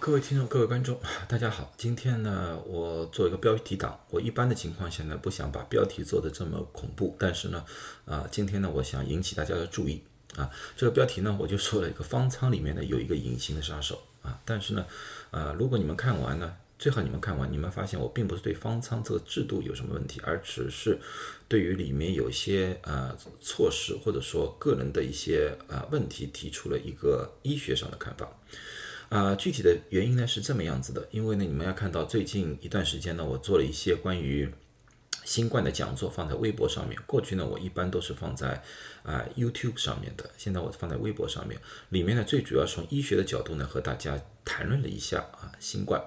各位听众，各位观众，大家好。今天呢，我做一个标题党。我一般的情况下呢，不想把标题做的这么恐怖，但是呢，啊，今天呢，我想引起大家的注意啊。这个标题呢，我就说了一个方舱里面呢有一个隐形的杀手啊。但是呢，啊，如果你们看完呢，最好你们看完，你们发现我并不是对方舱这个制度有什么问题，而只是对于里面有些呃措施或者说个人的一些呃问题提出了一个医学上的看法。啊，具体的原因呢是这么样子的，因为呢，你们要看到最近一段时间呢，我做了一些关于新冠的讲座，放在微博上面。过去呢，我一般都是放在啊 YouTube 上面的，现在我放在微博上面。里面呢，最主要从医学的角度呢，和大家谈论了一下啊新冠，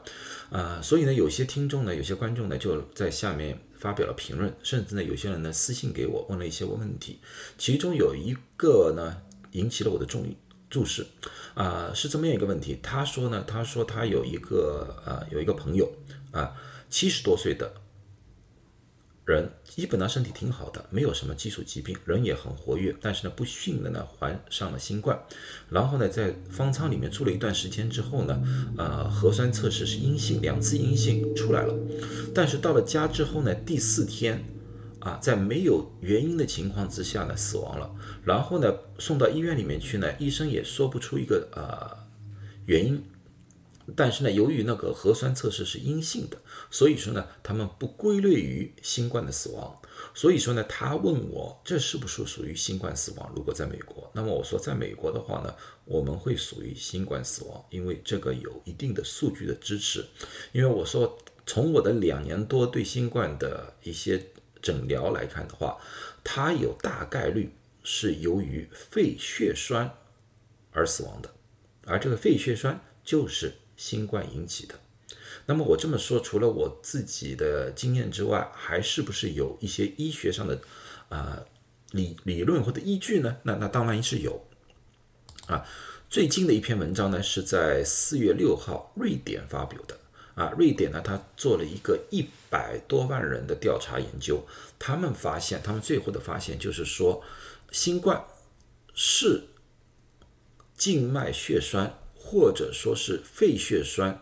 啊，所以呢，有些听众呢，有些观众呢，就在下面发表了评论，甚至呢，有些人呢私信给我问了一些问题，其中有一个呢引起了我的注意。注释，啊，是这么样一个问题。他说呢，他说他有一个呃，有一个朋友啊，七十多岁的人，基本上身体挺好的，没有什么基础疾病，人也很活跃。但是呢，不幸的呢，患上了新冠。然后呢，在方舱里面住了一段时间之后呢，呃，核酸测试是阴性，两次阴性出来了。但是到了家之后呢，第四天。啊，在没有原因的情况之下呢，死亡了。然后呢，送到医院里面去呢，医生也说不出一个呃原因。但是呢，由于那个核酸测试是阴性的，所以说呢，他们不归类于新冠的死亡。所以说呢，他问我这是不是属于新冠死亡？如果在美国，那么我说在美国的话呢，我们会属于新冠死亡，因为这个有一定的数据的支持。因为我说从我的两年多对新冠的一些。诊疗来看的话，它有大概率是由于肺血栓而死亡的，而这个肺血栓就是新冠引起的。那么我这么说，除了我自己的经验之外，还是不是有一些医学上的啊理理论或者依据呢？那那当然是有啊。最近的一篇文章呢，是在四月六号瑞典发表的。啊，瑞典呢，他做了一个一百多万人的调查研究，他们发现，他们最后的发现就是说，新冠是静脉血栓或者说是肺血栓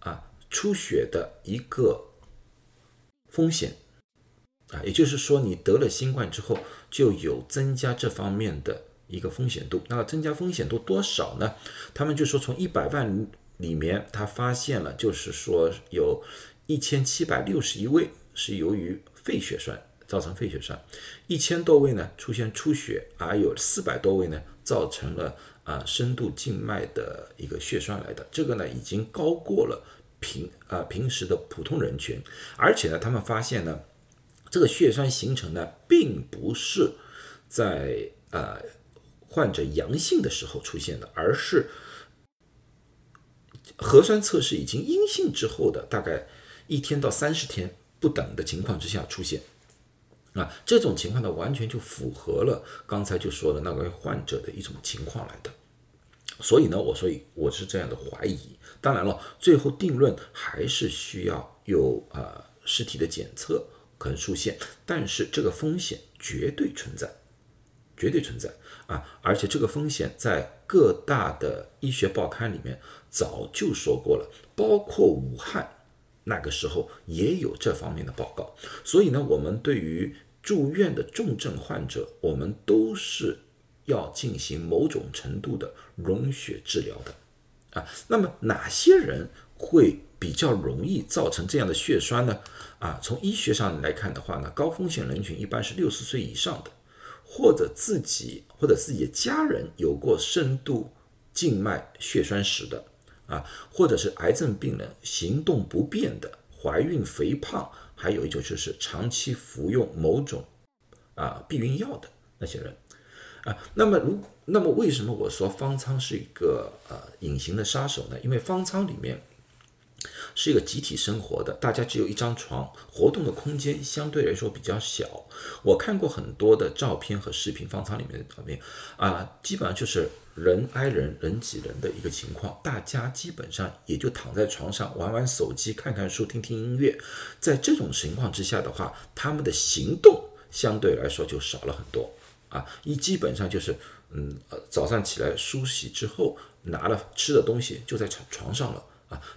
啊出血的一个风险啊，也就是说，你得了新冠之后，就有增加这方面的一个风险度。那增加风险度多少呢？他们就说从一百万。里面他发现了，就是说有一千七百六十一位是由于肺血栓造成肺血栓，一千多位呢出现出血，而有四百多位呢造成了啊深度静脉的一个血栓来的，这个呢已经高过了平啊平时的普通人群，而且呢他们发现呢这个血栓形成呢并不是在呃患者阳性的时候出现的，而是。核酸测试已经阴性之后的大概一天到三十天不等的情况之下出现，啊，这种情况呢完全就符合了刚才就说的那位患者的一种情况来的，所以呢，我所以我是这样的怀疑。当然了，最后定论还是需要有呃尸体的检测可能出现，但是这个风险绝对存在，绝对存在啊！而且这个风险在各大的医学报刊里面。早就说过了，包括武汉那个时候也有这方面的报告。所以呢，我们对于住院的重症患者，我们都是要进行某种程度的溶血治疗的啊。那么哪些人会比较容易造成这样的血栓呢？啊，从医学上来看的话呢，高风险人群一般是六十岁以上的，或者自己或者自己的家人有过深度静脉血栓史的。啊，或者是癌症病人、行动不便的、怀孕、肥胖，还有一种就是长期服用某种啊避孕药的那些人啊。那么，如那么为什么我说方舱是一个呃隐形的杀手呢？因为方舱里面。是一个集体生活的，大家只有一张床，活动的空间相对来说比较小。我看过很多的照片和视频，方舱里面的照片啊，基本上就是人挨人、人挤人的一个情况。大家基本上也就躺在床上玩玩手机、看看书、听听音乐。在这种情况之下的话，他们的行动相对来说就少了很多啊。一基本上就是嗯，早上起来梳洗之后，拿了吃的东西就在床床上了。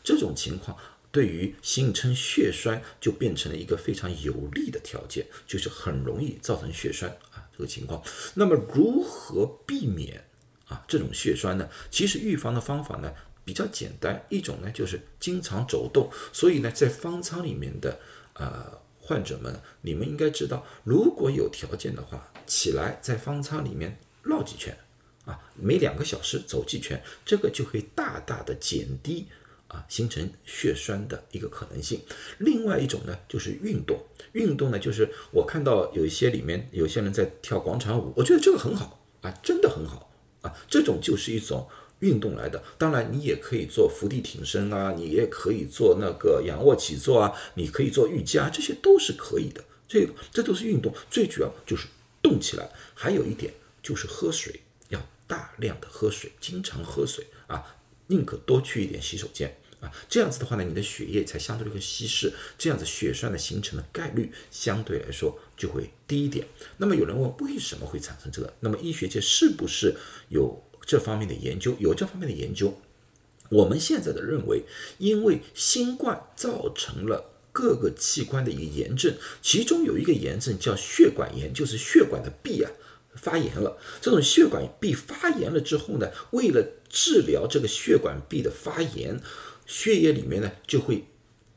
这种情况对于形成血栓就变成了一个非常有利的条件，就是很容易造成血栓啊这个情况。那么如何避免啊这种血栓呢？其实预防的方法呢比较简单，一种呢就是经常走动。所以呢，在方舱里面的呃患者们，你们应该知道，如果有条件的话，起来在方舱里面绕几圈。啊，每两个小时走几圈，这个就可以大大的减低啊形成血栓的一个可能性。另外一种呢，就是运动。运动呢，就是我看到有一些里面有些人在跳广场舞，我觉得这个很好啊，真的很好啊。这种就是一种运动来的。当然，你也可以做伏地挺身啊，你也可以做那个仰卧起坐啊，你可以做瑜伽，这些都是可以的。这这都是运动，最主要就是动起来。还有一点就是喝水。要大量的喝水，经常喝水啊，宁可多去一点洗手间啊，这样子的话呢，你的血液才相对的一个稀释，这样子血栓的形成的概率相对来说就会低一点。那么有人问为什么会产生这个？那么医学界是不是有这方面的研究？有这方面的研究。我们现在的认为，因为新冠造成了各个器官的一个炎症，其中有一个炎症叫血管炎，就是血管的壁啊。发炎了，这种血管壁发炎了之后呢，为了治疗这个血管壁的发炎，血液里面呢就会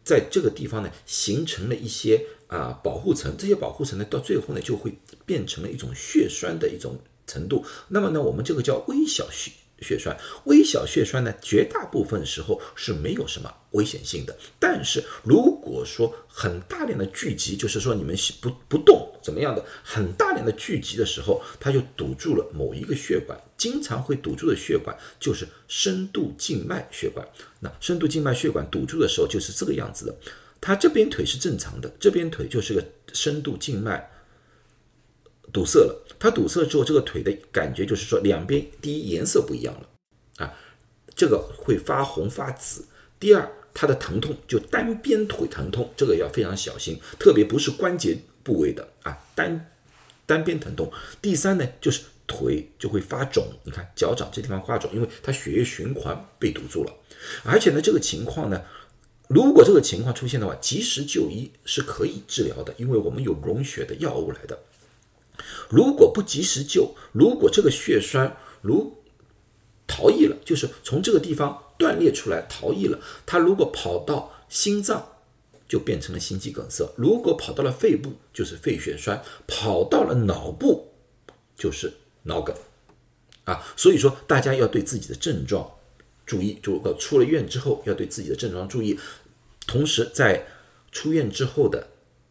在这个地方呢形成了一些啊保护层，这些保护层呢到最后呢就会变成了一种血栓的一种程度。那么呢，我们这个叫微小血。血栓，微小血栓呢，绝大部分时候是没有什么危险性的。但是如果说很大量的聚集，就是说你们不不动怎么样的，很大量的聚集的时候，它就堵住了某一个血管，经常会堵住的血管就是深度静脉血管。那深度静脉血管堵住的时候就是这个样子的，它这边腿是正常的，这边腿就是个深度静脉。堵塞了，它堵塞之后，这个腿的感觉就是说，两边第一颜色不一样了，啊，这个会发红发紫。第二，它的疼痛就单边腿疼痛，这个要非常小心，特别不是关节部位的啊，单单边疼痛。第三呢，就是腿就会发肿，你看脚掌这地方发肿，因为它血液循环被堵住了。而且呢，这个情况呢，如果这个情况出现的话，及时就医是可以治疗的，因为我们有溶血的药物来的。如果不及时救，如果这个血栓如逃逸了，就是从这个地方断裂出来逃逸了，它如果跑到心脏，就变成了心肌梗塞；如果跑到了肺部，就是肺血栓；跑到了脑部，就是脑梗。啊，所以说大家要对自己的症状注意，就出了院之后要对自己的症状注意，同时在出院之后的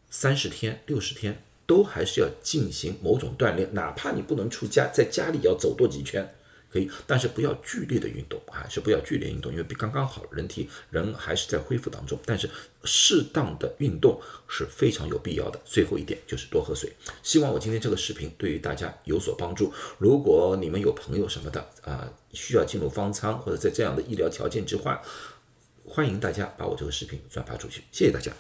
三十天、六十天。都还是要进行某种锻炼，哪怕你不能出家，在家里要走多几圈可以，但是不要剧烈的运动，还是不要剧烈运动，因为刚刚好，人体人还是在恢复当中。但是适当的运动是非常有必要的。最后一点就是多喝水。希望我今天这个视频对于大家有所帮助。如果你们有朋友什么的啊，需要进入方舱或者在这样的医疗条件之下，欢迎大家把我这个视频转发出去。谢谢大家。